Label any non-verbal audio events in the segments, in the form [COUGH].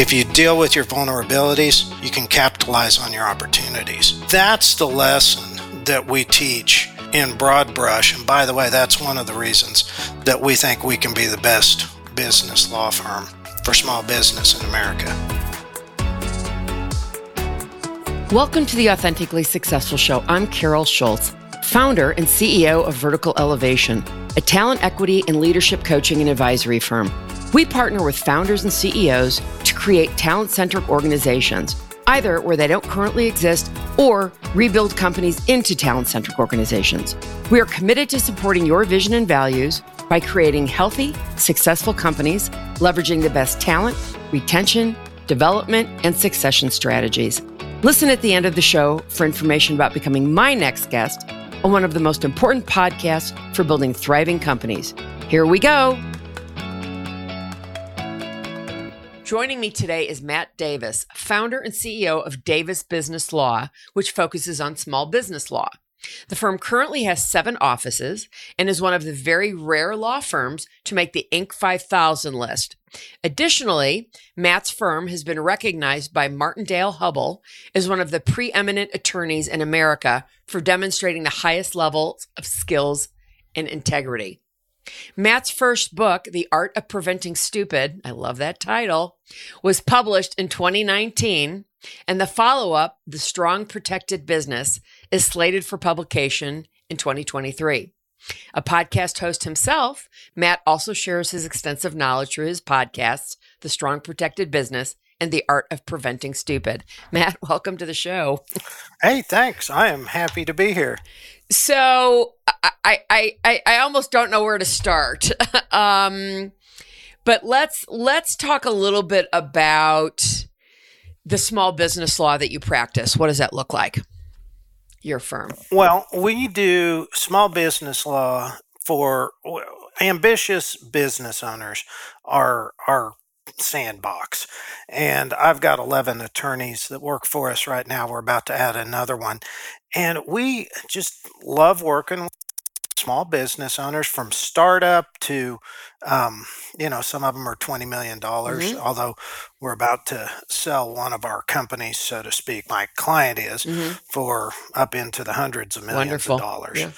If you deal with your vulnerabilities, you can capitalize on your opportunities. That's the lesson that we teach in Broad Brush. And by the way, that's one of the reasons that we think we can be the best business law firm for small business in America. Welcome to the Authentically Successful Show. I'm Carol Schultz, founder and CEO of Vertical Elevation, a talent equity and leadership coaching and advisory firm. We partner with founders and CEOs to create talent centric organizations, either where they don't currently exist or rebuild companies into talent centric organizations. We are committed to supporting your vision and values by creating healthy, successful companies, leveraging the best talent, retention, development, and succession strategies. Listen at the end of the show for information about becoming my next guest on one of the most important podcasts for building thriving companies. Here we go. Joining me today is Matt Davis, founder and CEO of Davis Business Law, which focuses on small business law. The firm currently has seven offices and is one of the very rare law firms to make the Inc. 5000 list. Additionally, Matt's firm has been recognized by Martindale Hubbell as one of the preeminent attorneys in America for demonstrating the highest levels of skills and integrity. Matt's first book, The Art of Preventing Stupid, I love that title, was published in 2019, and the follow up, The Strong Protected Business, is slated for publication in 2023. A podcast host himself, Matt also shares his extensive knowledge through his podcasts, The Strong Protected Business and the Art of Preventing Stupid. Matt, [LAUGHS] welcome to the show. Hey, thanks. I am happy to be here. So I I I, I almost don't know where to start. [LAUGHS] um, but let's let's talk a little bit about the small business law that you practice. What does that look like? Your firm. Well, we do small business law for ambitious business owners. Our our sandbox. And I've got 11 attorneys that work for us right now. We're about to add another one. And we just love working with small business owners from startup to, um, you know, some of them are $20 million, mm-hmm. although we're about to sell one of our companies, so to speak. My client is mm-hmm. for up into the hundreds of millions Wonderful. of dollars. Yeah.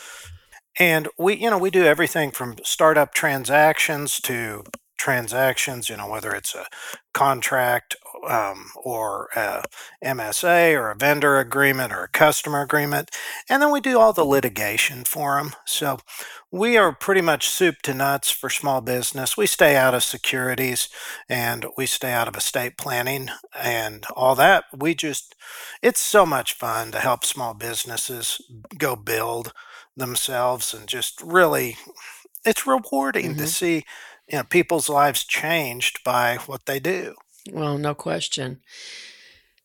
And we, you know, we do everything from startup transactions to transactions, you know, whether it's a contract um, or a MSA or a vendor agreement or a customer agreement. And then we do all the litigation for them. So we are pretty much soup to nuts for small business. We stay out of securities and we stay out of estate planning and all that. We just, it's so much fun to help small businesses go build themselves and just really, it's rewarding mm-hmm. to see you know people's lives changed by what they do. Well, no question.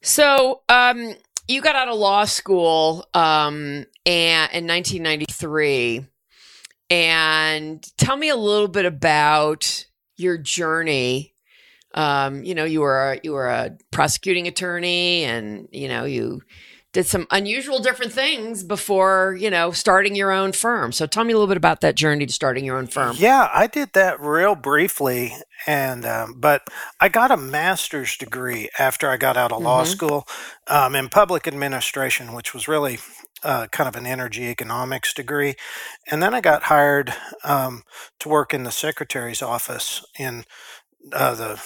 So, um, you got out of law school um, and in 1993, and tell me a little bit about your journey. Um, you know, you were a, you were a prosecuting attorney, and you know you did some unusual different things before, you know, starting your own firm. So tell me a little bit about that journey to starting your own firm. Yeah, I did that real briefly. And, um, but I got a master's degree after I got out of mm-hmm. law school um, in public administration, which was really uh, kind of an energy economics degree. And then I got hired um, to work in the secretary's office in uh, the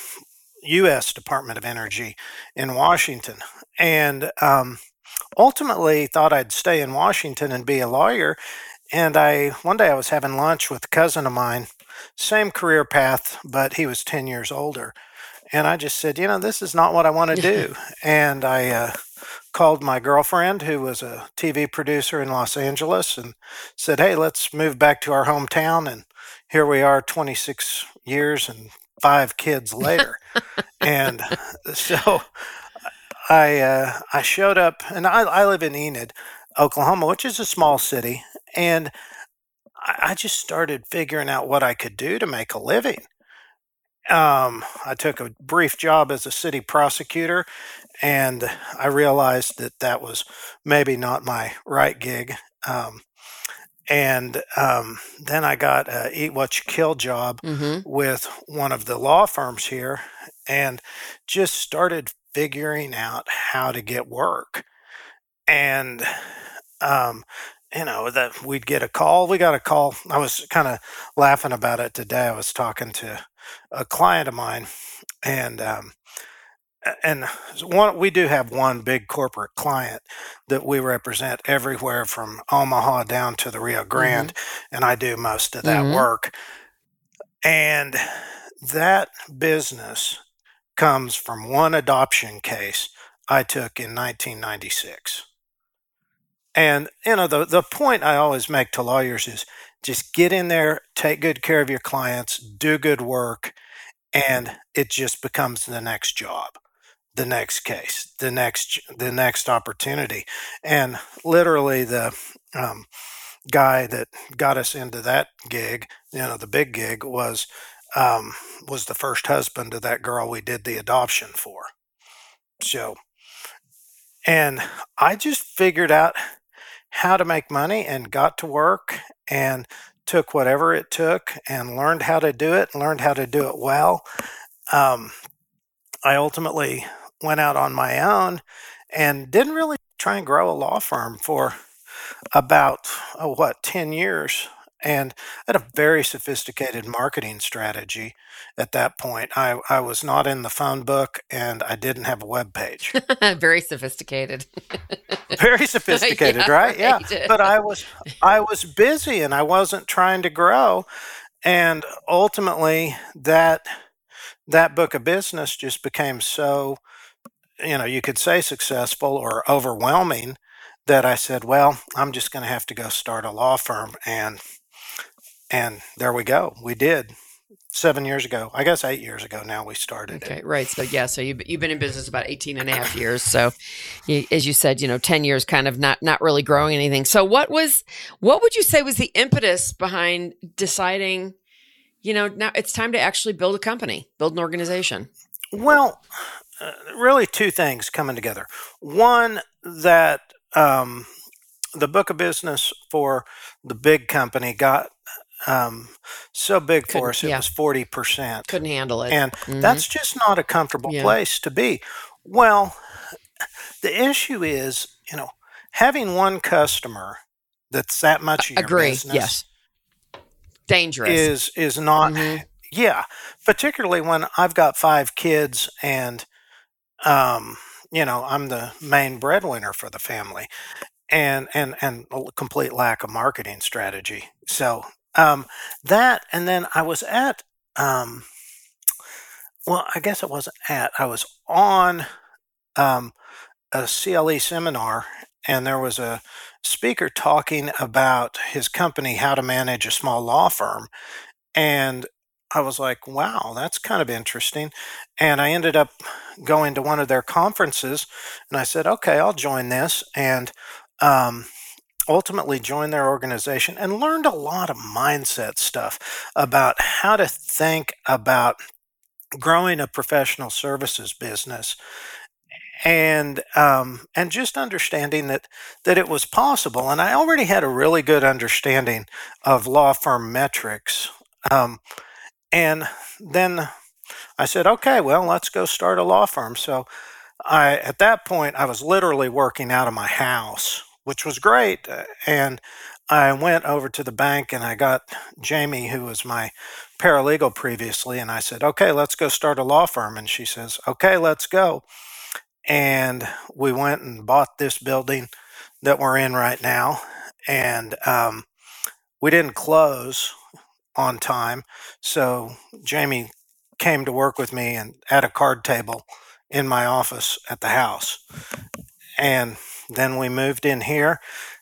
U.S. Department of Energy in Washington. And um, ultimately thought I'd stay in Washington and be a lawyer. And I one day I was having lunch with a cousin of mine, same career path, but he was 10 years older. And I just said, you know, this is not what I want to do. and I uh, called my girlfriend, who was a TV producer in Los Angeles, and said, hey, let's move back to our hometown. And here we are 26 years and five kids later. and [LAUGHS] so I uh, I showed up, and I, I live in Enid, Oklahoma, which is a small city, and I, I just started figuring out what I could do to make a living. Um, I took a brief job as a city prosecutor, and I realized that that was maybe not my right gig. Um, and um, then I got a eat what you kill job Mm-hmm. with one of the law firms here, and just started figuring out how to get work. And um, you know that we'd get a call. We got a call. I was kind of laughing about it today. I was talking to a client of mine, and um, and one we do have one big corporate client that we represent everywhere from Omaha down to the Rio Grande, and I do most of that Mhm. work. And that business comes from one adoption case I took in 1996. And you know the the point I always make to lawyers is just get in there, take good care of your clients, do good work, and it just becomes the next job, the next case, the next the next opportunity. And literally the um, guy that got us into that gig, you know, the big gig was um, was the first husband of that girl we did the adoption for. So, and I just figured out how to make money and got to work and took whatever it took and learned how to do it and learned how to do it well. Um, I ultimately went out on my own and didn't really try and grow a law firm for about oh, what 10 years and I had a very sophisticated marketing strategy at that point. I, I was not in the phone book and I didn't have a web page. [LAUGHS] Very sophisticated. [LAUGHS] Very [LAUGHS] sophisticated, right? Yeah. But I was I was busy and I wasn't trying to grow. And ultimately that that book of business just became so, you know, you could say successful or overwhelming that I said, well, I'm just going to have to go start a law firm and and there we go. We did. 7 years ago. I guess 8 years ago now we started it. Okay, right. So yeah, so you've, you've been in business about 18 and a half years. So you, as you said, you know, 10 years kind of not not really growing anything. So what was what would you say was the impetus behind deciding, you know, now it's time to actually build a company, build an organization? Well, uh, really two things coming together. One that um, the book of business for the big company got um, so big for Couldn't- us, it yeah. was 40%. Couldn't handle it. And Mhm. that's just not a comfortable Yeah. place to be. Well, the issue is, you know, having one customer that's that much of your Agree. business Yes. Dangerous. is is not Mhm. yeah particularly when i've got five kids and um you know i'm the main breadwinner for the family and and and a complete lack of marketing strategy so um that and then i was at um well i guess it wasn't at i was on um a cle seminar and there was a speaker talking about his company how to manage a small law firm and I was like, wow, that's kind of interesting. And I ended up going to one of their conferences and I said, okay, I'll join this. And um, ultimately joined their organization and learned a lot of mindset stuff about how to think about growing a professional services business and um, and just understanding that that it was possible and i already had a really good understanding of law firm metrics um, and then I said, okay, well, let's go start a law firm. So I, at that point, I was literally working out of my house, which was great. Uh, And I went over to the bank and I got Jamie, who was my paralegal previously, and I said, okay, let's go start a law firm. And she says, okay, let's go. And we went and bought this building that we're in right now. And um, we didn't close on time. So Jamie came to work with me and at a card table in my office at the house. And then we moved in here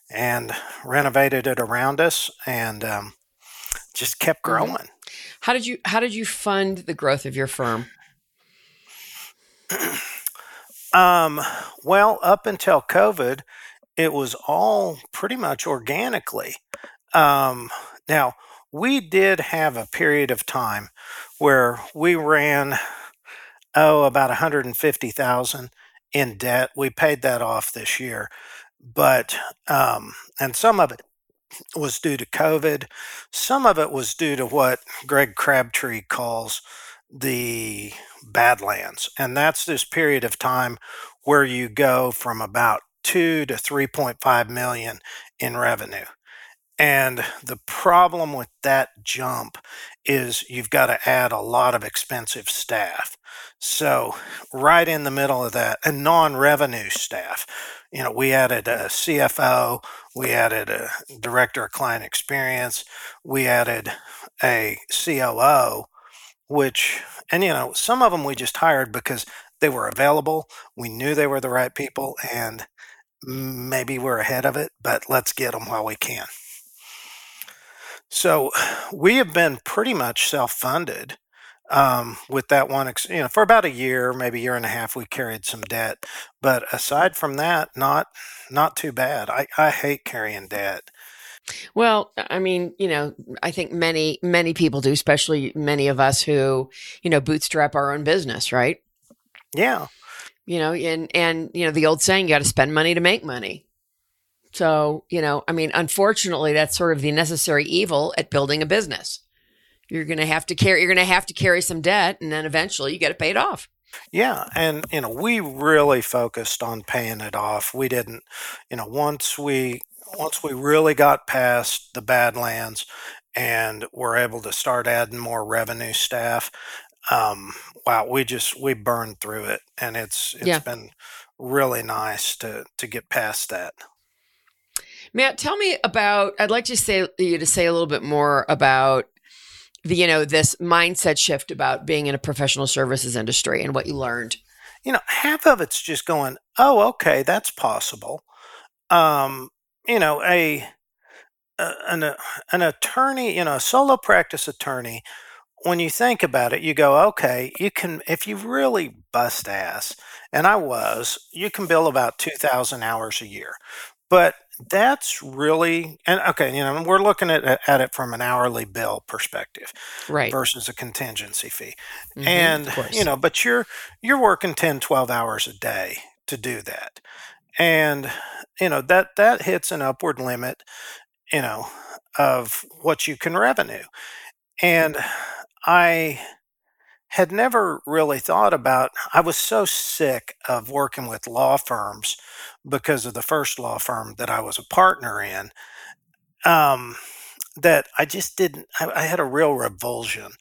and renovated it around us and um, just kept Mhm. growing. How did you How did you fund the growth of your firm? [CLEARS THROAT] Um, well, up until COVID, it was all pretty much organically. Um, now, we did have a period of time where we ran, oh, about 150,000 in debt. We paid that off this year, but, um, and some of it was due to COVID. Some of it was due to what Greg Crabtree calls the Badlands. And that's this period of time where you go from about 2 to 3.5 million in revenue. And the problem with that jump is you've got to add a lot of expensive staff. So, right in the middle of that, and non revenue staff, you know, we added a CFO, we added a director of client experience, we added a COO, which, and you know, some of them we just hired because they were available. We knew they were the right people, and maybe we're ahead of it, but let's get them while we can. So [SIGHS] we have been pretty much self-funded um, with that one. You know, for about a year, maybe a year and a half, we carried some debt, but aside from that, not not too bad. I, I hate carrying debt. Well, I mean, you know, I think many many people do, especially many of us who, you know, bootstrap our own business, right? Yeah. You know, and and you know the old saying, you got to spend money to make money. So, you know, I mean, unfortunately, that's sort of the necessary evil at building a business. You're going to have to carry, you're going to have to carry some debt and then eventually you get it paid off. Yeah. And, you know, we really focused on paying it off. We didn't, you know, once we, once we really got past the Badlands and were able to start adding more revenue staff, um, wow, we just, we burned through it and it's, it's yeah. been really nice to, to get past that. Matt, tell me about. I'd like to say you to say a little bit more about the you know this mindset shift about being in a professional services industry and what you learned. You know, half of it's just going, oh, okay, that's possible. Um, you know, a, a an an attorney, you know, a solo practice attorney. When you think about it, you go, okay, you can if you really bust ass, and I was, you can bill about two thousand hours a year. But that's really and okay you know we're looking at, at it from an hourly bill perspective right. versus a contingency fee. Mm-hmm, and you know but you're you're working 10 12 hours a day to do that. And you know that that hits an upward limit you know of what you can revenue. And i had never really thought about I was so sick of working with law firms because of the first law firm that I was a partner in um, that I just didn't I, I had a real revulsion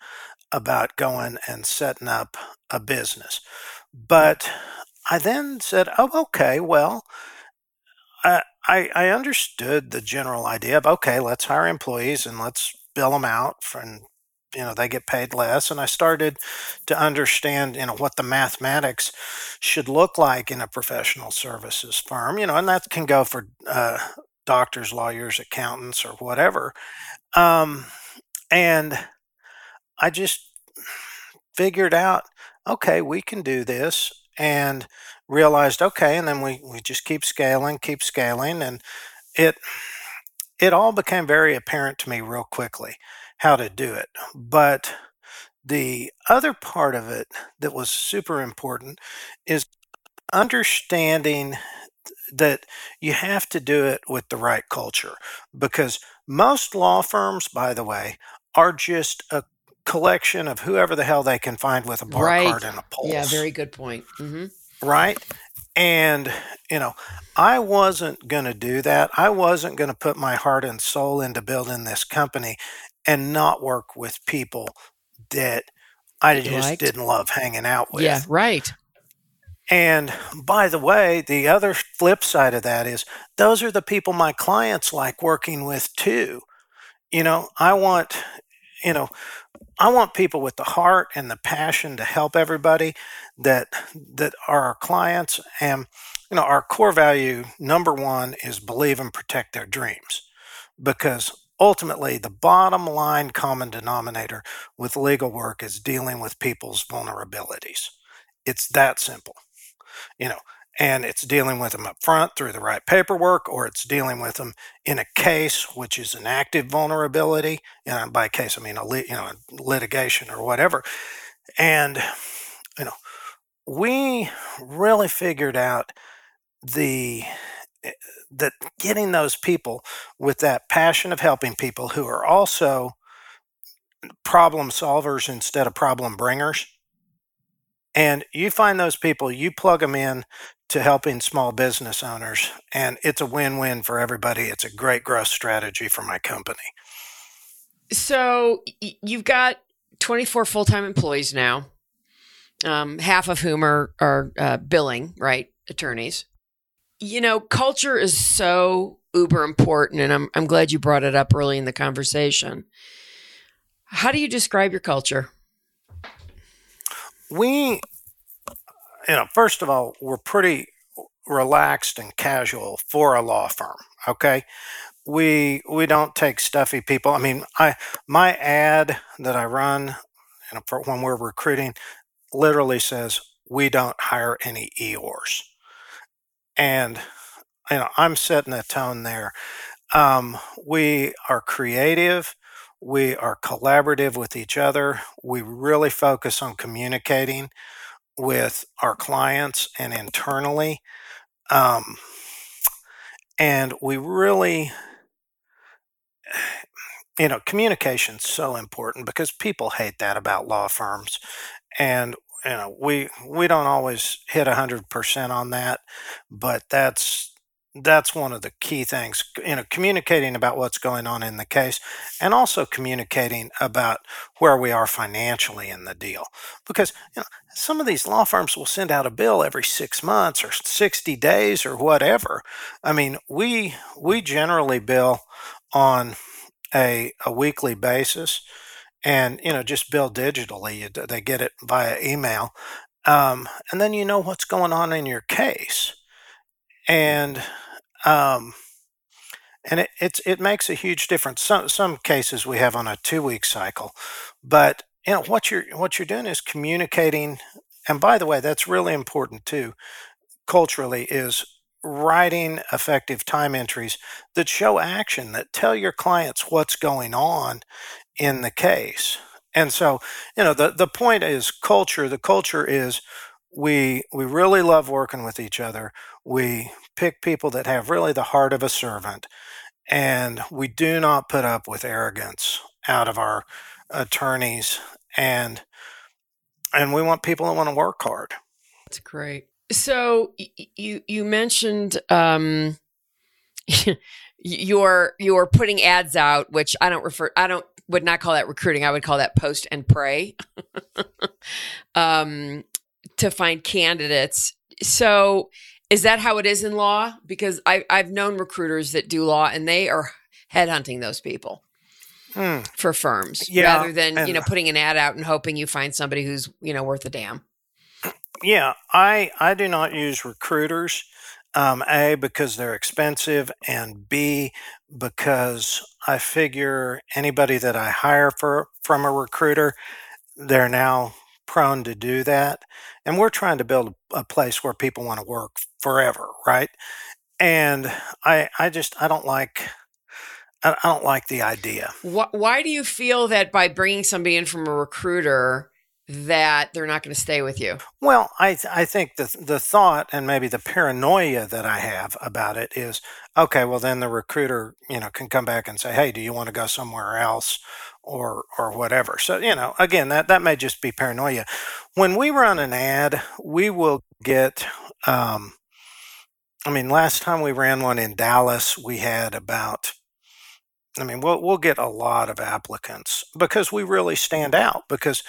about going and setting up a business. But I then said, "Oh, okay. Well, I, I, I understood the general idea of okay, let's hire employees and let's bill them out for, and you know they get paid less. And i started to understand you know what the mathematics should look like in a professional services firm you know and that can go for uh, doctors lawyers accountants or whatever. Um, and i just figured out okay we can do this and realized okay and then we, we just keep scaling keep scaling and it it all became very apparent to me real quickly how to do it. But the other part of it that was super important is understanding that you have to do it with the right culture because most law firms, by the way, are just a collection of whoever the hell they can find with a bar right. card and a pulse. Yeah, very good point. Mm-hmm. Right? And, you know, I wasn't going to do that. I wasn't going to put my heart and soul into building this company and not work with people that I just liked. didn't love hanging out with. Yeah, right. And by the way, the other flip side of that is those are the people my clients like working with too. You know, I want, you know, I want people with the heart and the passion to help everybody that that are our clients and you know, our core value number 1 is believe and protect their dreams because ultimately the bottom line common denominator with legal work is dealing with people's vulnerabilities. It's that simple, you know, and it's dealing with them up front through the right paperwork, or it's dealing with them in a case which is an active vulnerability. And by case, I mean a you know litigation or whatever. And you know, we really figured out the that getting those people with that passion of helping people who are also problem solvers instead of problem bringers. And you find those people, you plug them in to helping small business owners, and it's a win win for everybody. It's a great growth strategy for my company. So you've got 24 full time employees now, um, half of whom are, are uh, billing, right? Attorneys. You know, culture is so uber important, and I'm, I'm glad you brought it up early in the conversation. How do you describe your culture? We, you know, first of all, we're pretty relaxed and casual for a law firm. Okay, we we don't take stuffy people. I mean, I my ad that I run, you know, for when we're recruiting, literally says we don't hire any Eeyores, and you know I'm setting a tone there. Um, we are creative. We are collaborative with each other. We really focus on communicating with our clients and internally. Um, and we really, you know, communication's so important because people hate that about law firms. And you know, we we don't always hit 100% on that, but that's that's one of the key things you know communicating about what's going on in the case and also communicating about where we are financially in the deal. Because you know some of these law firms will send out a bill every 6 months or 60 days or whatever. I mean we we generally bill on a, a weekly basis and you know just bill digitally they get it via email um, and then you know what's going on in your case and um, and it, it's it makes a huge difference. Some some cases we have on a two week cycle, but you know what you're what you're doing is communicating. And by the way, that's really important too, culturally, is writing effective time entries that show action that tell your clients what's going on in the case. And so, you know, the the point is culture. The culture is we we really love working with each other. We pick people that have really the heart of a servant, and we do not put up with arrogance out of our attorneys and and we want people that want to work hard. That's great. So you you mentioned um, [LAUGHS] you're you're putting ads out, which I don't refer I don't would not call that recruiting. I would call that post and pray. [LAUGHS] um, to find candidates. So is that how it is in law? Because I, I've known recruiters that do law and they are headhunting those people hmm. for firms yeah, rather than, and, you know, putting an ad out and hoping you find somebody who's, you know, worth a damn. Yeah, I, I do not use recruiters. Um, a, because they're expensive, and B, because I figure anybody that I hire for from a recruiter, they're now prone to do that. And we're trying to build a place where people want to work forever, right? And I, I just, I don't like, I don't like the idea. Why do you feel that by bringing somebody in from a recruiter, that they're not going to stay with you? Well, I th- I think the the thought and maybe the paranoia that I have about it is okay. Well, then the recruiter you know can come back and say, hey, do you want to go somewhere else? or or whatever. So you know, again, that that may just be paranoia. When we run an ad, we will get. Um, I mean, last time we ran one in Dallas, we had about. I mean, we'll we'll get a lot of applicants because we really stand out. Because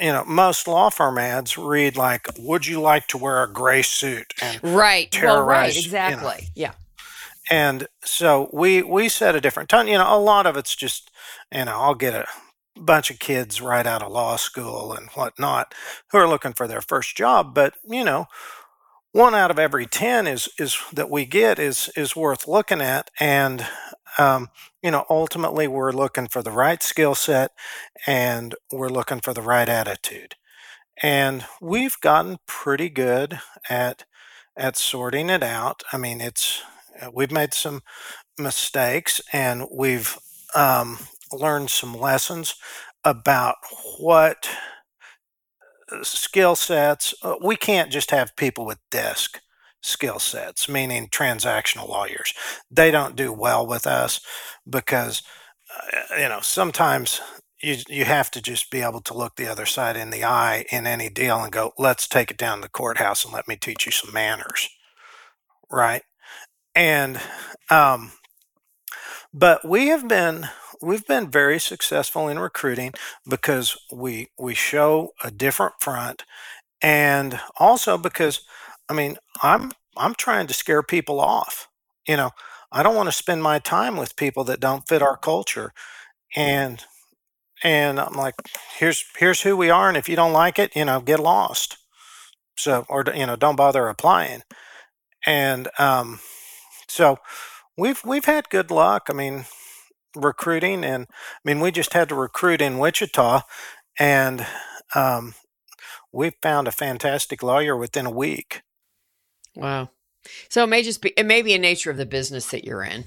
you know, most law firm ads read like, "Would you like to wear a gray suit?" and right, well, right, exactly, you know. yeah. And so we we set a different tone. You know, a lot of it's just you know I'll get a bunch of kids right out of law school and whatnot who are looking for their first job, but you know one out of every 10 is is that we get is is worth looking at and um, you know ultimately we're looking for the right skill set and we're looking for the right attitude and we've gotten pretty good at at sorting it out i mean it's uh, we've made some mistakes and we've um, learned some lessons about what uh, skill sets. Uh, we can't just have people with desk skill sets, meaning transactional lawyers. They don't do well with us because, uh, you know, sometimes you you have to just be able to look the other side in the eye in any deal and go, let's take it down to the courthouse and let me teach you some manners, right? And um, but we have been we've been very successful in recruiting because we we show a different front and also because I mean I'm I'm trying to scare people off. You know, I don't want to spend my time with people that don't fit our culture. And and I'm like, here's here's who we are, and if you don't like it, you know, get lost. So or you know, don't bother applying. And um, so we've we've had good luck. I mean, recruiting, and I mean, we just had to recruit in Wichita, and um, we found a fantastic lawyer within a week. Wow. So it may just be it may be a nature of the business that you're in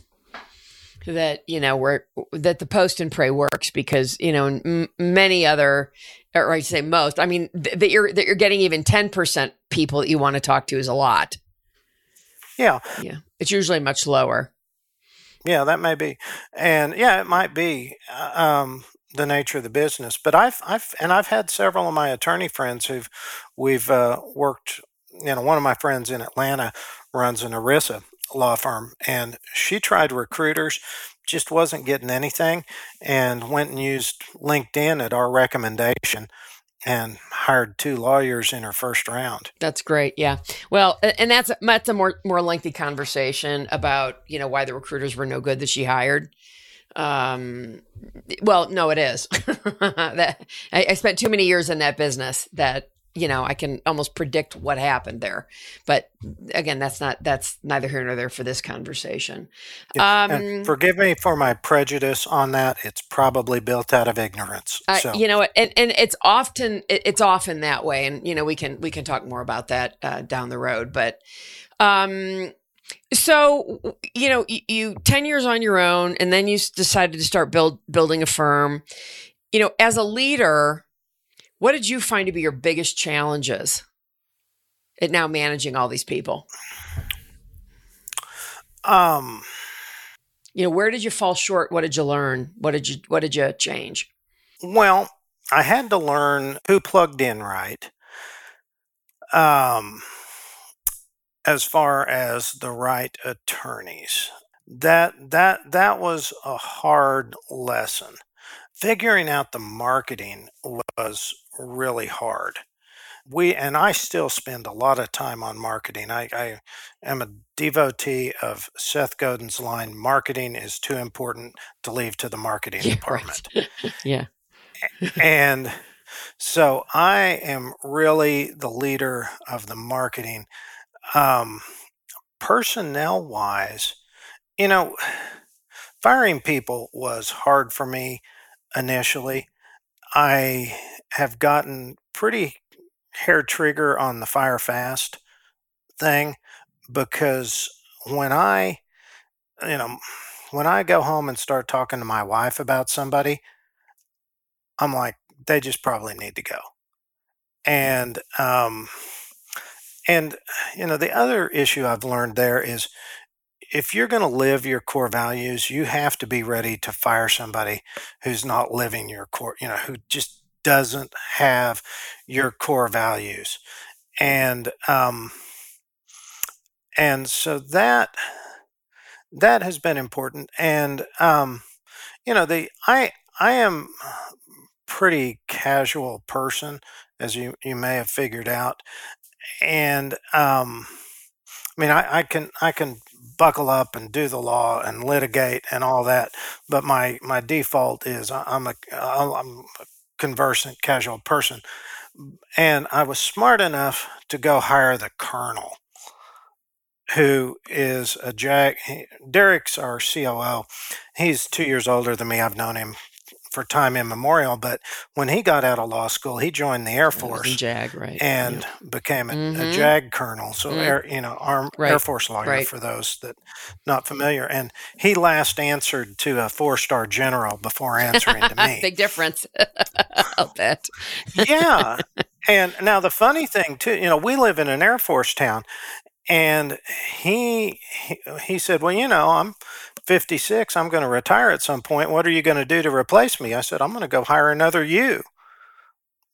that you know where that the post and pray works because you know m- many other or I say most I mean th- that you're that you're getting even 10% people that you want to talk to is a lot. Yeah. Yeah. It's usually much lower. Yeah, that may be. And yeah, it might be uh, um, the nature of the business. But I've I've and I've had several of my attorney friends who've we've uh, worked you know, one of my friends in Atlanta runs an ERISA law firm, and she tried recruiters, just wasn't getting anything, and went and used LinkedIn at our recommendation and hired two lawyers in her first round. That's great. Yeah. Well, and that's that's a more more lengthy conversation about you know why the recruiters were no good that she hired. Um, well, no, it is. [LAUGHS] that I, I spent too many years in that business that you know, I can almost predict what happened there. But again, that's not that's neither here nor there for this conversation. Yeah. Um, forgive me for my prejudice on that. It's probably built out of ignorance. So. Uh, you know, and and it's often it's often that way, and you know, we can we can talk more about that uh, down the road. But um, so you know, you, you ten years on your own, and then you decided to start build building a firm. You know, as a leader what did you find to be your biggest challenges at now managing all these people? Um, you know, where did you fall short? What did you learn? What did you What did you change? Well, I had to learn who plugged in right. Um, as far as the right attorneys, that that that was a hard lesson. Figuring out the marketing was really hard. We and I still spend a lot of time on marketing. I, I am a devotee of Seth Godin's line: "Marketing is too important to leave to the marketing yeah, [LAUGHS] department." Right. yeah, [LAUGHS] and so I am really the leader of the marketing. Um, personnel wise, you know, [SIGHS] firing people was hard for me initially. I have gotten pretty hair trigger on the fire fast thing because when I, you know, when I go home and start talking to my wife about somebody, I'm like, they just probably need to go. And, um, and, you know, the other issue I've learned there is if you're going to live your core values, you have to be ready to fire somebody who's not living your core, you know, who just doesn't have your core values. And um and so that that has been important and um you know the I I am pretty casual person as you you may have figured out and um I mean I, I can I can buckle up and do the law and litigate and all that. But my my default is I'm a I'm a conversant, casual person, and I was smart enough to go hire the colonel, who is a jag. Derek's our COO. He's two years older than me. I've known him for time immemorial. But when he got out of law school, he joined the Air Force, JAG, right, and yeah. became a, mm-hmm. a, JAG colonel. So, mm-hmm. air, you know, arm, right. Air Force lawyer right. for those that not familiar. And he last answered to a four star general before answering to [LAUGHS] me. Big difference. [LAUGHS] I'll bet. yeah. [LAUGHS] And now the funny thing too, you know, we live in an Air Force town, and he, he he said, "Well, you know, I'm 56. I'm going to retire at some point. What are you going to do to replace me?" I said, "I'm going to go hire another you."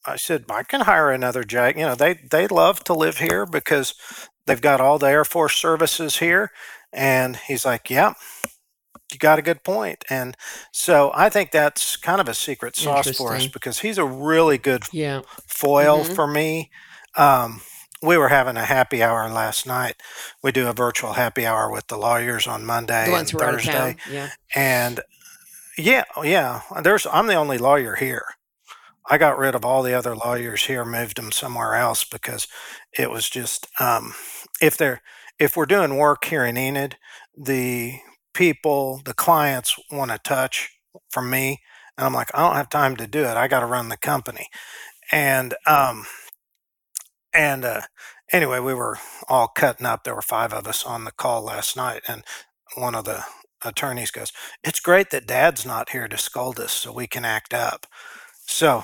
I said, "I can hire another JAG. You know, they they love to live here because they've got all the Air Force services here." And he's like, "Yeah, you got a good point. And so I think that's kind of a secret sauce for us because he's a really good yeah. foil mm-hmm. for me. Um, we were having a happy hour last night. We do a virtual happy hour with the lawyers on Monday the and Thursday. Yeah. And yeah, yeah. There's I'm the only lawyer here. I got rid of all the other lawyers here, moved them somewhere else because it was just um, if they're if we're doing work here in Enid, the people, the clients want to touch from me. And I'm like, I don't have time to do it. I got to run the company. And, um, and, uh, anyway, we were all cutting up. There were five of us on the call last night. And one of the attorneys goes, It's great that dad's not here to scold us so we can act up. So,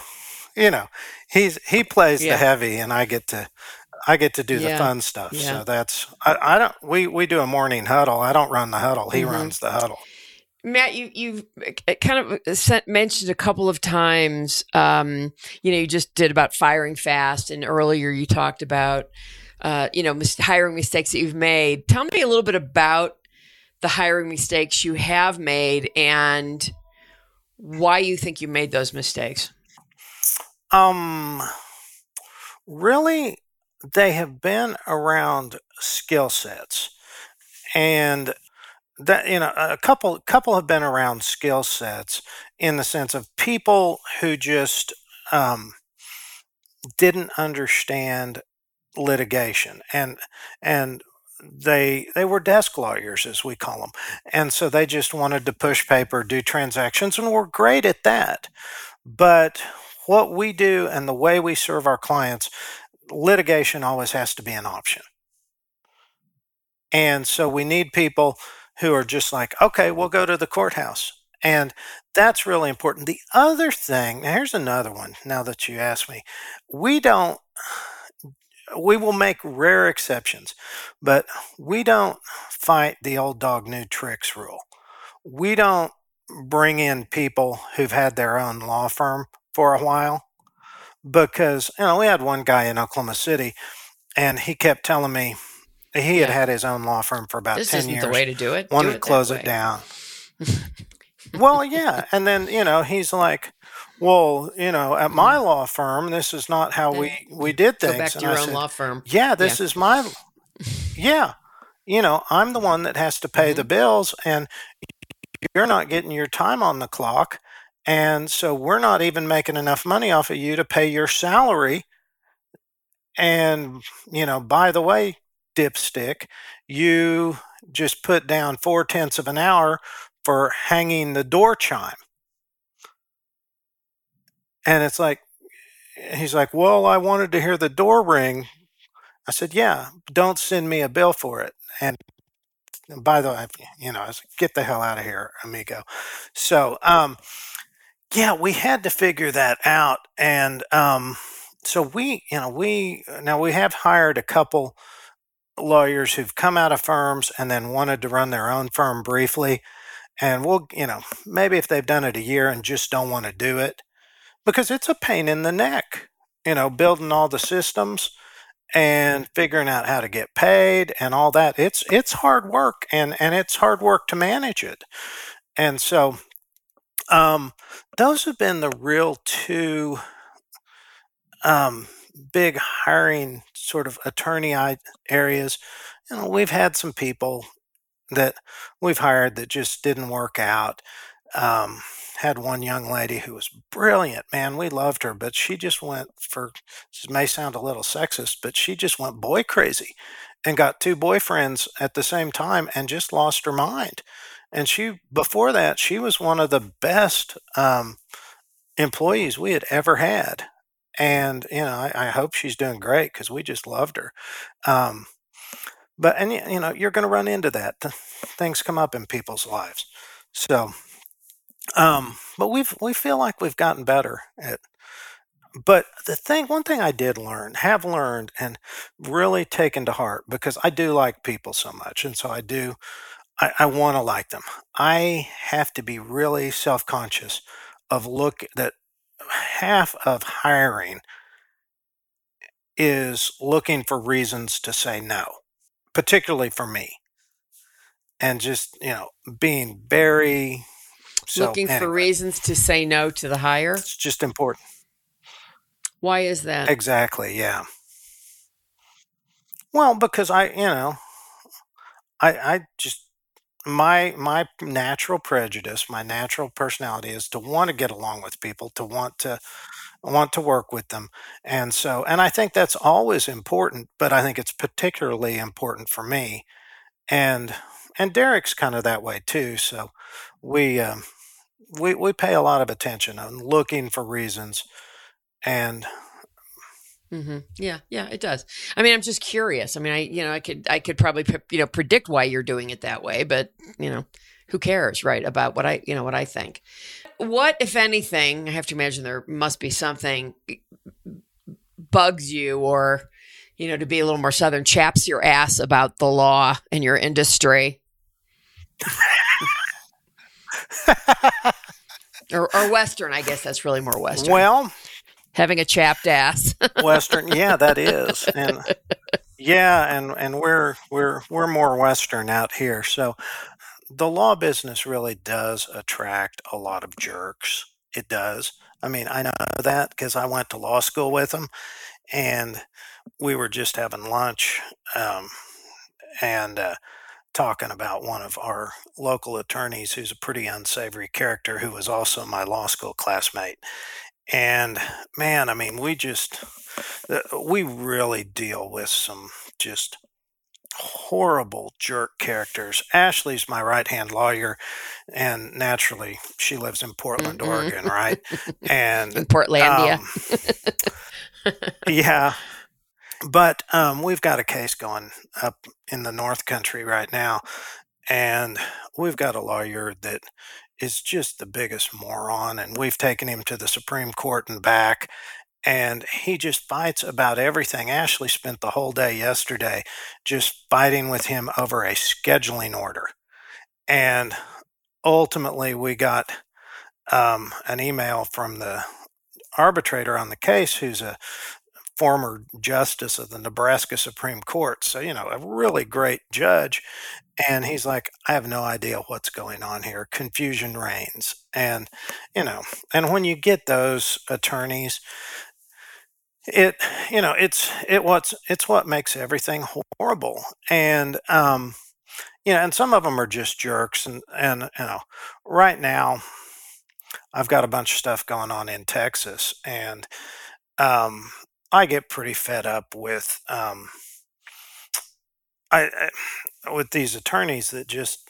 you know, he's, he plays yeah. the heavy and I get to, I get to do yeah. the fun stuff. Yeah. So that's I, I, don't we we do a morning huddle. I don't run the huddle. He mm-hmm. runs the huddle. Matt, you you've uh, kind of uh, sent, mentioned a couple of times. Um, you know, you just did about firing fast, and earlier you talked about uh, you know mis- hiring mistakes that you've made. Tell me a little bit about the hiring mistakes you have made and why you think you made those mistakes. Um, really, they have been around skill sets and that you know a couple couple have been around skill sets in the sense of people who just um, didn't understand litigation and and they they were desk lawyers as we call them and so they just wanted to push paper do transactions and we're great at that but what we do and the way we serve our clients litigation always has to be an option. And so we need people who are just like, okay, we'll go to the courthouse. And that's really important. The other thing, here's another one now that you ask me. We don't, we will make rare exceptions, but we don't fight the old dog new tricks rule. We don't bring in people who've had their own law firm for a while because you know we had one guy in Oklahoma City, and he kept telling me he had had his own law firm for about this ten isn't years. the way to do it. Wanted do to close it down. [LAUGHS] well, yeah, and then you know he's like, "Well, you know, at my mm-hmm. law firm, this is not how we we did things." Go back to and your I own said, law firm. Yeah, this yeah. is my. [LAUGHS] Yeah, you know, I'm the one that has to pay mm-hmm. the bills, and you're not getting your time on the clock. And so we're not even making enough money off of you to pay your salary. And, you know, by the way, dipstick, you just put down four tenths of an hour for hanging the door chime. And it's like, he's like, well, I wanted to hear the door ring. I said, yeah, don't send me a bill for it. And by the way, you know, I was like, get the hell out of here, amigo. So, um, yeah, we had to figure that out, and um, so we, you know, we now we have hired a couple lawyers who've come out of firms and then wanted to run their own firm briefly, and we'll, you know, maybe if they've done it a year and just don't want to do it because it's a pain in the neck, you know, building all the systems and figuring out how to get paid and all that. It's it's hard work and and it's hard work to manage it, and so um, those have been the real two um, big hiring sort of attorney areas. You know, we've had some people that we've hired that just didn't work out. Um, had one young lady who was brilliant, man. We loved her, but she just went for, this may sound a little sexist, but she just went boy crazy and got two boyfriends at the same time and just lost her mind and she before that she was one of the best um, employees we had ever had and you know i, I hope she's doing great because we just loved her um, but and you know you're going to run into that things come up in people's lives so um, but we've we feel like we've gotten better at but the thing, one thing I did learn, have learned, and really taken to heart because I do like people so much, and so I do, I, I want to like them. I have to be really self conscious of look that half of hiring is looking for reasons to say no, particularly for me, and just you know being very mm. so, Looking for reasons to say no to the hire. It's just important. Why is that? Exactly. Yeah. Well, because I, you know, I, I just my my natural prejudice, my natural personality is to want to get along with people, to want to want to work with them, and so, and I think that's always important, but I think it's particularly important for me, and and Derek's kind of that way too. So we um, we we pay a lot of attention on looking for reasons, and hmm Yeah, yeah, it does. I mean, I'm just curious. I mean, I you know, I could I could probably you know predict why you're doing it that way, but you know, who cares, right? About what I you know what I think. What, if anything, I have to imagine there must be something bugs you, or you know, to be a little more southern, chaps your ass about the law and your industry. [LAUGHS] or, or Western, I guess that's really more Western. well, Having a chapped ass. [LAUGHS] Western, yeah, that is, and yeah, and and we're we're we're more Western out here, so the law business really does attract a lot of jerks. It does. I mean, I know that because I went to law school with them, and we were just having lunch, um, and uh, talking about one of our local attorneys who's a pretty unsavory character who was also my law school classmate. And man, I mean, we just, uh, we really deal with some just horrible jerk characters. Ashley's my right hand lawyer, and naturally, she lives in Portland, Mhm. Oregon, right? [LAUGHS] And in Portlandia. um, [LAUGHS] yeah, but um, we've got a case going up in the North Country right now, and we've got a lawyer that is just the biggest moron, and we've taken him to the Supreme Court and back. And he just fights about everything. Ashley spent the whole day yesterday just fighting with him over a scheduling order. And ultimately, we got um, an email from the arbitrator on the case who's a former justice of the Nebraska Supreme Court. So, you know, a really great judge. And he's like, I have no idea what's going on here. Confusion reigns. And, you know, and when you get those attorneys, it, you know, it's, it what's, it's what makes everything horrible. And, um, you know, and some of them are just jerks. And, and, you know, right now, I've got a bunch of stuff going on in Texas, and um, I get pretty fed up with um, I, I with these attorneys that just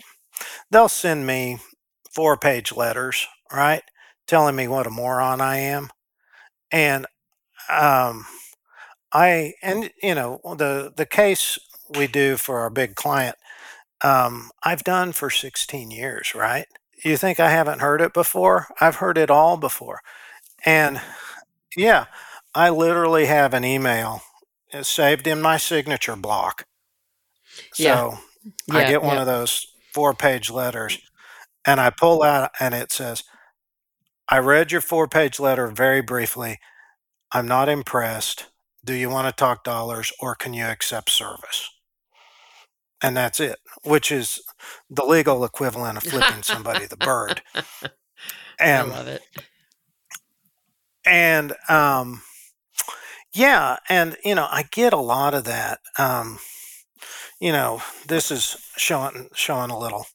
they'll send me four page letters, right, telling me what a moron I am, and um, I and you know the the case we do for our big client, um, I've done for 16 years, right? You think I haven't heard it before? I've heard it all before. And yeah, I literally have an email uh, saved in my signature block. Yeah. So I Yeah, get one yeah. of those four page letters and I pull out and it says, I read your four page letter very briefly. I'm not impressed. Do you want to talk dollars or can you accept service? And that's it, which is the legal equivalent of flipping somebody the bird. [LAUGHS] And, I love it. and um yeah and you know i get a lot of that um you know this is showing showing a little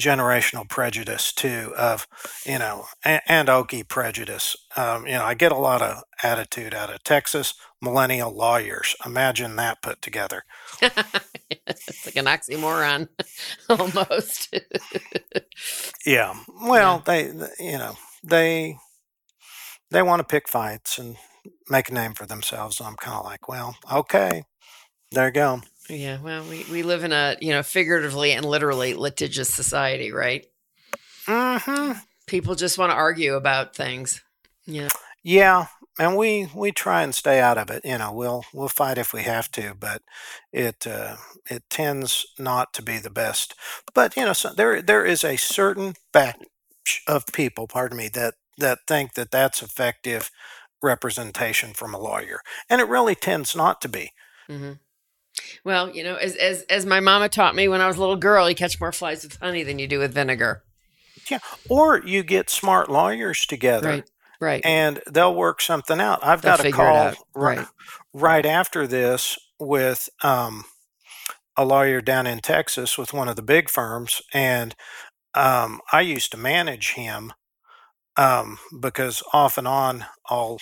generational prejudice too of you know and, and okie prejudice. Um you know i get a lot of attitude out of texas millennial lawyers. Imagine that put together. [LAUGHS] It's like an oxymoron [LAUGHS] almost. yeah. Well they you know they they want to pick fights and make a name for themselves. So i'm kind of like well okay there you go yeah, well, we, we live in a, you know, figuratively and literally litigious society, right? hmm People just want to argue about things. Yeah. Yeah, and we we try and stay out of it. You know, we'll we'll fight if we have to, but it uh, it tends not to be the best. But you know, so there there is a certain batch of people, pardon me, that that think that that's effective representation from a lawyer, and it really tends not to be. Mm-hmm. Well, you know, as, as as my mama taught me when I was a little girl, you catch more flies with honey than you do with vinegar. Yeah, or you get smart lawyers together. Right. Right. And they'll work something out. I've They'll got a call right, Right. right after this with um, a lawyer down in Texas with one of the big firms, and um, I used to manage him um, because off and on, I'll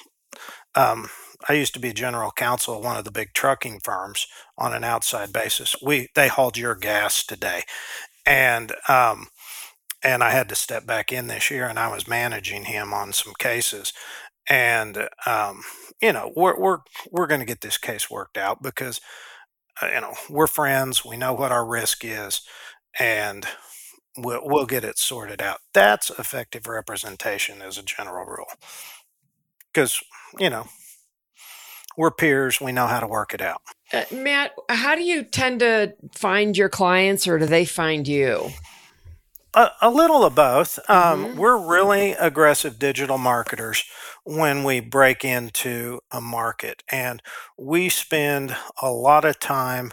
um, I used to be general counsel of one of the big trucking firms on an outside basis. We they hauled your gas today, and um, and I had to step back in this year, and I was managing him on some cases, and um, you know we're we're we're going to get this case worked out because uh, you know we're friends, we know what our risk is, and we'll we'll get it sorted out. That's effective representation as a general rule, because you know we're peers, we know how to work it out. Uh, Matt, how do you tend to find your clients, or do they find you? A, a little of both. Um, Mhm. We're really aggressive digital marketers when we break into a market, and we spend a lot of time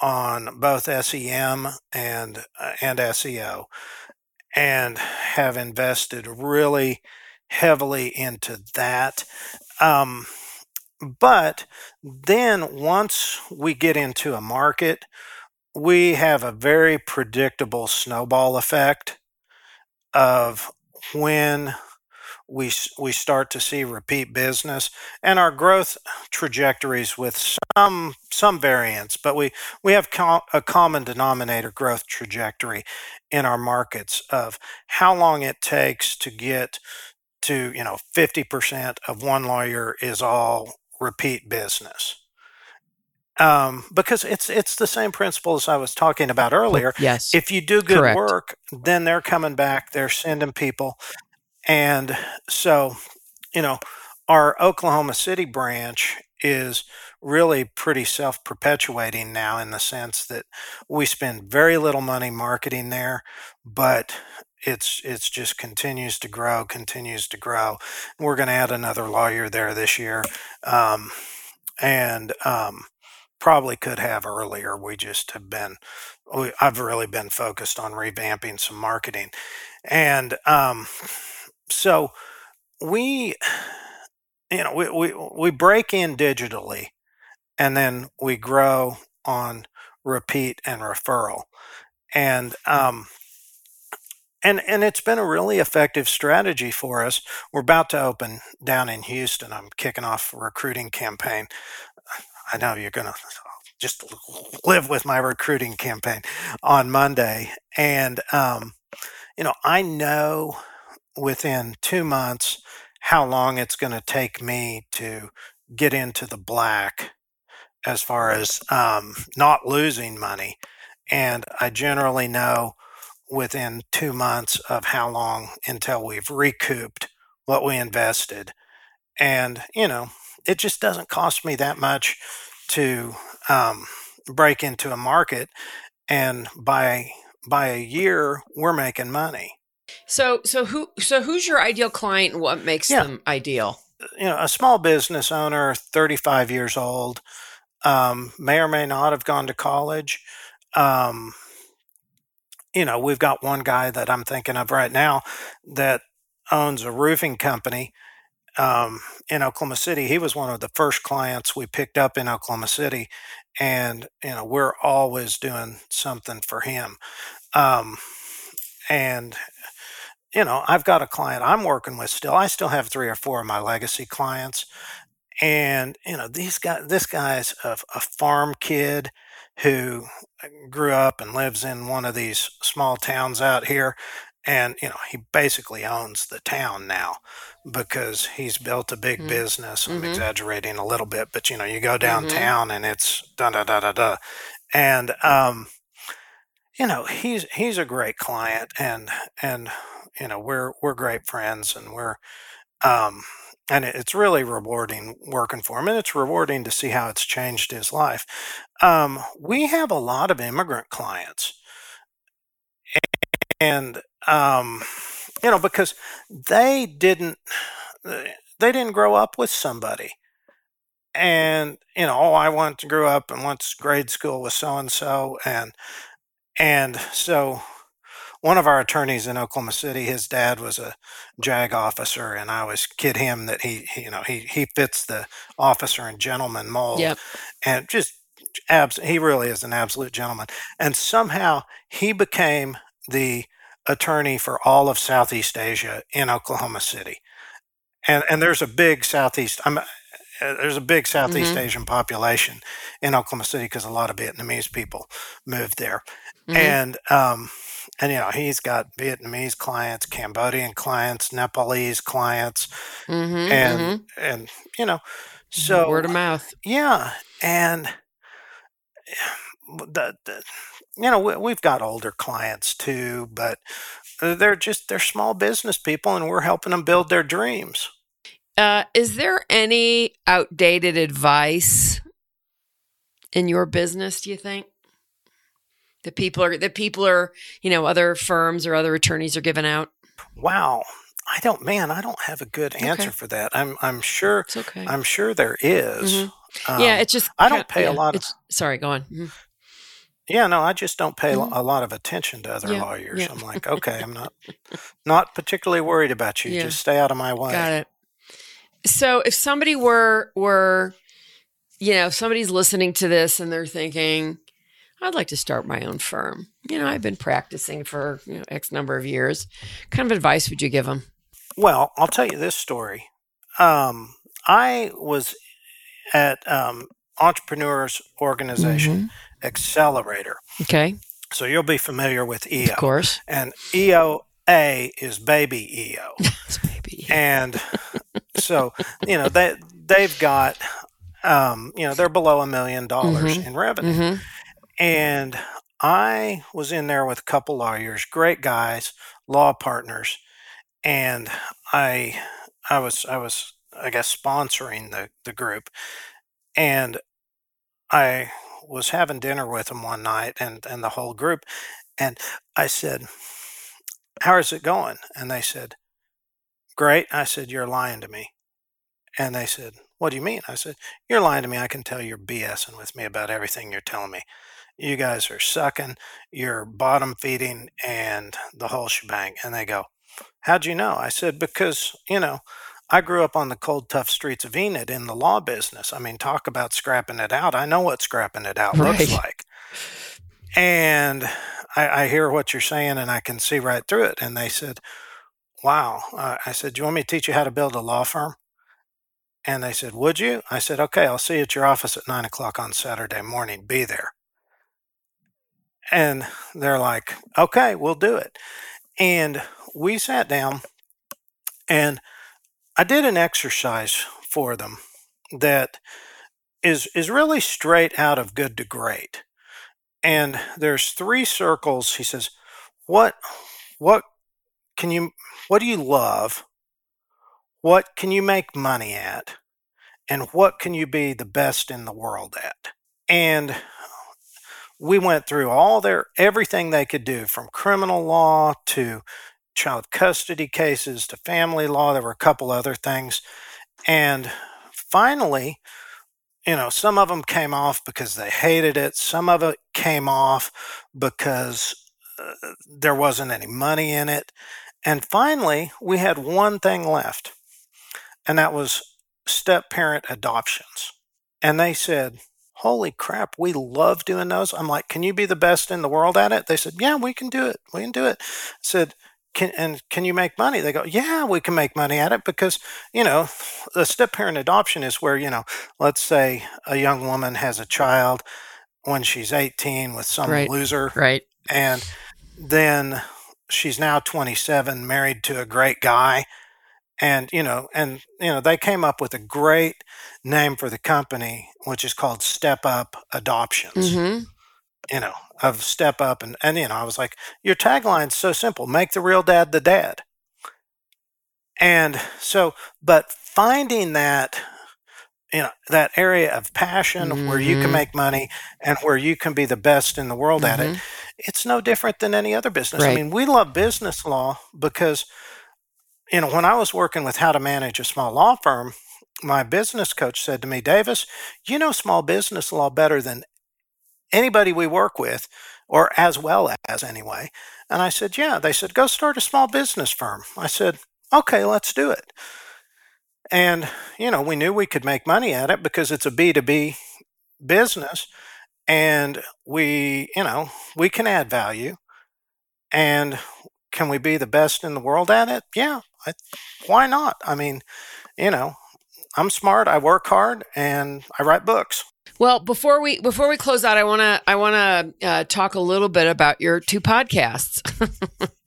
on both SEM and uh, and SEO, and have invested really heavily into that. Um, but then once we get into a market, we have a very predictable snowball effect of when we we start to see repeat business. And our growth trajectories with some some variance but we we have a common denominator growth trajectory in our markets of how long it takes to get to you know 50% of one lawyer is all repeat business um, because it's it's the same principle as I was talking about earlier. Yes. If you do good Correct. work, then they're coming back, they're sending people, and so you know our Oklahoma City branch is really pretty self-perpetuating now in the sense that we spend very little money marketing there, but it's it's just continues to grow, continues to grow. We're going to add another lawyer there this year, um, and um, probably could have earlier. We just have been, we, I've really been focused on revamping some marketing. And um, so we, you know, we, we, we break in digitally and then we grow on repeat and referral. And, um, and, and it's been a really effective strategy for us. We're about to open down in Houston. I'm kicking off a recruiting campaign. I know you're to just live with my recruiting campaign on Monday. And, um, you know, I know within two months how long it's going to take me to get into the black as far as um, not losing money. And I generally know within two months of how long until we've recouped what we invested. And, you know, it just doesn't cost me that much to um, break into a market. And by by a year, we're making money. So so who so who's your ideal client and what makes Yeah. them ideal? You know, a small business owner, 35 years old, um, may or may not have gone to college. Um, you know, we've got one guy that I'm thinking of right now that owns a roofing company um, in Oklahoma City. He was one of the first clients we picked up in Oklahoma City, and you know, we're always doing something for him. Um, and you know, I've got a client I'm working with still. I still have three or four of my legacy clients, and you know, these guys. This guy's a, a farm kid who grew up and lives in one of these small towns out here. And you know he basically owns the town now because he's built a big Mm. business. I'm Mhm. exaggerating a little bit, but you know you go Mhm. downtown and it's da da da da da, and um, you know he's he's a great client and and you know we're we're great friends and we're um and it's really rewarding working for him, and it's rewarding to see how it's changed his life. Um, we have a lot of immigrant clients, and um, you know because they didn't they didn't grow up with somebody and you know oh i want to grow up and went to grade school with so and so and and so one of our attorneys in Oklahoma City, his dad was a JAG officer, and I always kid him that he, you know, he he fits the officer and gentleman mold, Yep. and just abs- he really is an absolute gentleman. And somehow he became the attorney for all of Southeast Asia in Oklahoma City, and and there's a big Southeast. I'm uh, there's a big Southeast Mhm. Asian population in Oklahoma City because a lot of Vietnamese people moved there, Mhm. and um, and you know he's got Vietnamese clients, Cambodian clients, Nepalese clients, Mhm. and mhm. and you know, so word of mouth. yeah, and the, the you know we, we've got older clients too, but they're just they're small business people, and we're helping them build their dreams. Uh, is there any outdated advice in your business? Do you think that people are the people are you know other firms or other attorneys are giving out? Wow, I don't, man, I don't have a good answer Okay. for that. I'm I'm sure It's okay. I'm sure there is. Mhm. Um, yeah, it's just I don't pay a lot of- Sorry, go on. Mhm. Yeah, no, I just don't pay Mhm. a lot of attention to other Yeah, lawyers. yeah. I'm like, okay, I'm not not particularly worried about you. [LAUGHS] Yeah. Just stay out of my way. Got it. So if somebody were were you know, somebody's listening to this and they're thinking, I'd like to start my own firm. You know, I've been practicing for you know, X number of years. What kind of advice would you give them? Well, I'll tell you this story. Um, I was at um, Entrepreneurs Organization Accelerator. Okay, So you'll be familiar with EO. of course. And EOA is baby EO. Yes, maybe. and so you know they they've got um, you know they're below a million dollars in revenue hmm and i was in there with a couple lawyers great guys law partners and i i was i was i guess sponsoring the the group and i was having dinner with them one night and and the whole group and i said how is it going? And they said great. I said you're lying to me. And they said what do you mean? I said you're lying to me. I can tell you're bsing with me about everything you're telling me you guys are sucking you're bottom feeding and the whole shebang. And they go how'd you know? I said because you know i grew up on the cold tough streets of enid in the law business. I mean talk about scrapping it out. I know what scrapping it [LAUGHS] out looks like. And I, I hear what you're saying and i can see right through it. And they said wow. Uh, i said do you want me to teach you how to build a law firm? And they said would you? I said okay i'll see you at your office at nine o'clock on saturday morning. Be there and they're like okay we'll do it. And we sat down and i did an exercise for them that is is really straight out of good to great. And there's three circles. He says what what can you what do you love? What can you make money at? And what can you be the best in the world at? And we went through all their everything they could do from criminal law to child custody cases to family law there were a couple other things. And finally you know some of them came off because they hated it. Some of it came off because uh, there wasn't any money in it. And finally we had one thing left and that was step parent adoptions. And they said holy crap we love doing those i'm like can you be the best in the world at it they said yeah we can do it we can do it I said can and can you make money they go yeah we can make money at it because you know the step parent adoption is where you know let's say a young woman has a child when she's 18 with some Right. loser Right. and then she's now 27 married to a great guy and you know and you know they came up with a great name for the company which is called step up adoptions hmm you know of step up and and you know i was like your tagline's so simple make the real dad the dad And so, but finding that you know that area of passion mm-hmm. where you can mm-hmm. make money and where you can be the best in the world mm-hmm. at it mm-hmm. it's no different than any other business right. i mean we love business law because you know when i was working with how to manage a small law firm my business coach said to me davis you know small business law better than anybody we work with or as well as anyway and i said yeah they said go start a small business firm i said okay let's do it and, you know, we knew we could make money at it because it's a B2B business and we, you know, we can add value. And can we be the best in the world at it? Yeah. I, why not? I mean, you know, I'm smart, I work hard, and I write books. Well, before we before we close out, I want to I want to uh, talk a little bit about your two podcasts. [LAUGHS]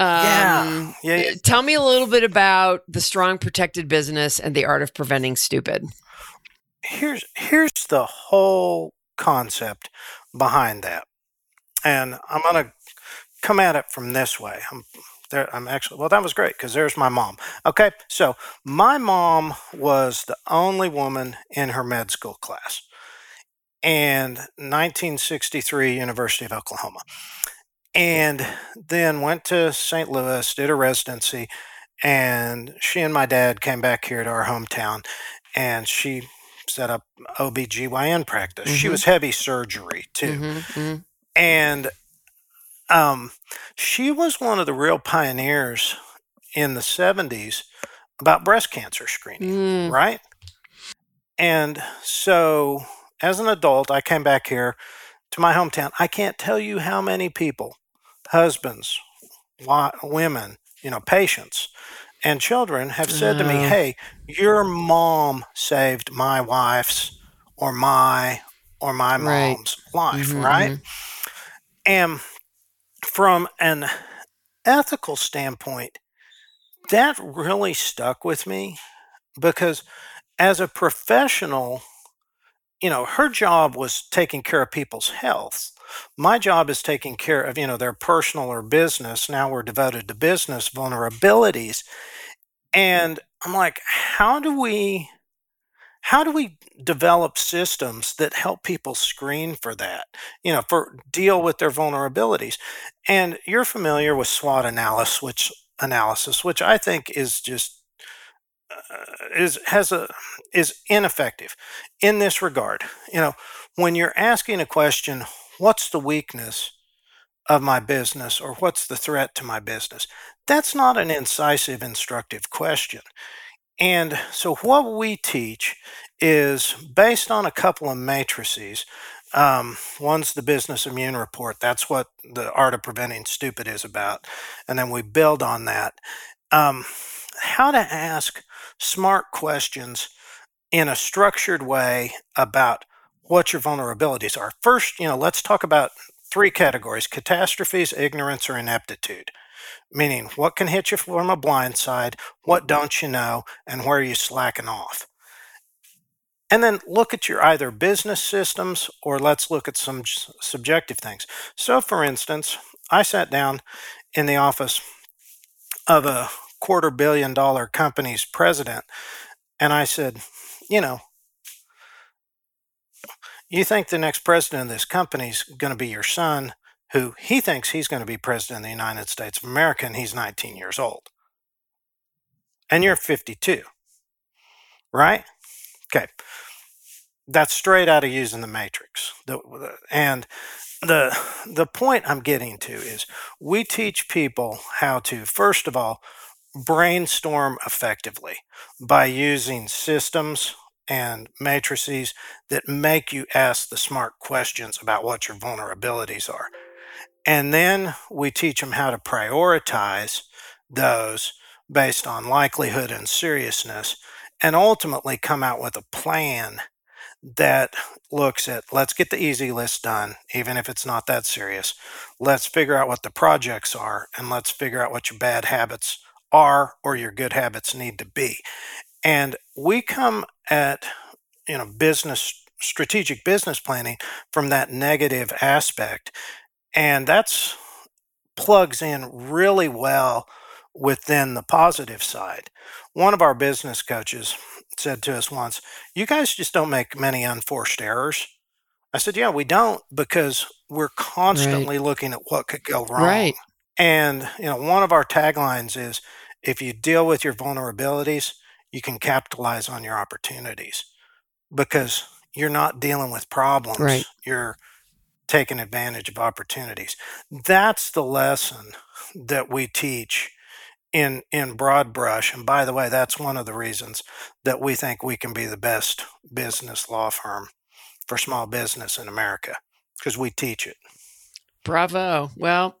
Um, yeah. yeah. Tell me a little bit about the strong protected business and the art of preventing stupid. Here's here's the whole concept behind that, and I'm gonna come at it from this way. I'm there. I'm actually well. That was great because there's my mom. Okay, so my mom was the only woman in her med school class, and 1963 University of Oklahoma and then went to St. Louis, did a residency, and she and my dad came back here to our hometown, and she set up OBGYN practice. Mm-hmm. She was heavy surgery too. Mm-hmm, mm-hmm. And um, she was one of the real pioneers in the 70s about breast cancer screening, mm. right? And so as an adult, I came back here to my hometown. I can't tell you how many people, husbands, women, you know, patients, and children have said to me, uh. "Hey, your mom saved my wife's or my or my mom's right. life, mm-hmm, right?" Mm-hmm. And from an ethical standpoint, that really stuck with me because as a professional you know, her job was taking care of people's health. My job is taking care of, you know, their personal or business. Now we're devoted to business vulnerabilities. And I'm like, how do we how do we develop systems that help people screen for that you know for deal with their vulnerabilities and you're familiar with swot analysis which analysis which i think is just uh, is has a is ineffective in this regard. You know, when you're asking a question, what's the weakness of my business or what's the threat to my business? That's not an incisive, instructive question. And so, what we teach is based on a couple of matrices. Um, one's the business immune report. That's what the art of preventing stupid is about. And then we build on that. Um, how to ask smart questions in a structured way about what your vulnerabilities are. First, you know, let's talk about three categories catastrophes, ignorance, or ineptitude. Meaning, what can hit you from a blind side, what don't you know, and where are you slacking off? And then look at your either business systems or let's look at some subjective things. So, for instance, I sat down in the office of a quarter billion dollar company's president. And I said, you know, you think the next president of this company is going to be your son, who he thinks he's going to be president of the United States of America, and he's 19 years old. And you're 52, right? Okay. That's straight out of using the matrix. And the the point I'm getting to is we teach people how to first of all brainstorm effectively by using systems and matrices that make you ask the smart questions about what your vulnerabilities are. And then we teach them how to prioritize those based on likelihood and seriousness, and ultimately come out with a plan that looks at let's get the easy list done, even if it's not that serious. Let's figure out what the projects are, and let's figure out what your bad habits are or your good habits need to be. And we come at you know business strategic business planning from that negative aspect and that's plugs in really well within the positive side. One of our business coaches said to us once, You guys just don't make many unforced errors. I said, Yeah, we don't because we're constantly right. looking at what could go wrong. Right. And, you know, one of our taglines is if you deal with your vulnerabilities, you can capitalize on your opportunities because you're not dealing with problems. Right. You're taking advantage of opportunities. That's the lesson that we teach in in broad brush and by the way that's one of the reasons that we think we can be the best business law firm for small business in America because we teach it. Bravo. Well,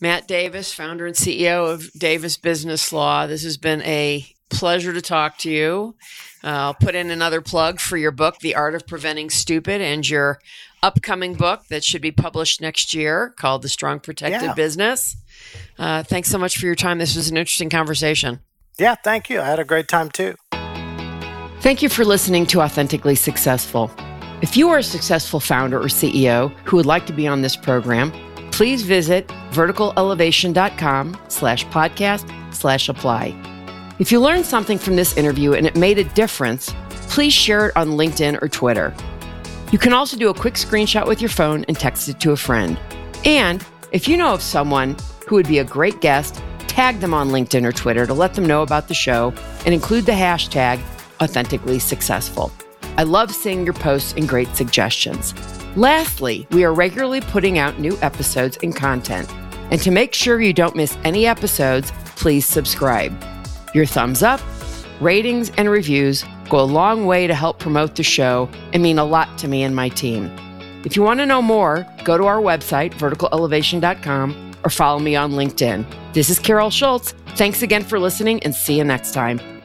Matt Davis, founder and CEO of Davis Business Law. This has been a pleasure to talk to you. Uh, I'll put in another plug for your book, The Art of Preventing Stupid, and your upcoming book that should be published next year called The Strong Protected yeah. Business. Uh, thanks so much for your time. This was an interesting conversation. Yeah, thank you. I had a great time too. Thank you for listening to Authentically Successful. If you are a successful founder or CEO who would like to be on this program, please visit verticalelevation.com slash podcast slash apply. If you learned something from this interview and it made a difference, please share it on LinkedIn or Twitter. You can also do a quick screenshot with your phone and text it to a friend. And if you know of someone who would be a great guest, tag them on LinkedIn or Twitter to let them know about the show and include the hashtag authentically successful. I love seeing your posts and great suggestions. Lastly, we are regularly putting out new episodes and content. And to make sure you don't miss any episodes, please subscribe. Your thumbs up, ratings, and reviews go a long way to help promote the show and mean a lot to me and my team. If you want to know more, go to our website, verticalelevation.com, or follow me on LinkedIn. This is Carol Schultz. Thanks again for listening and see you next time.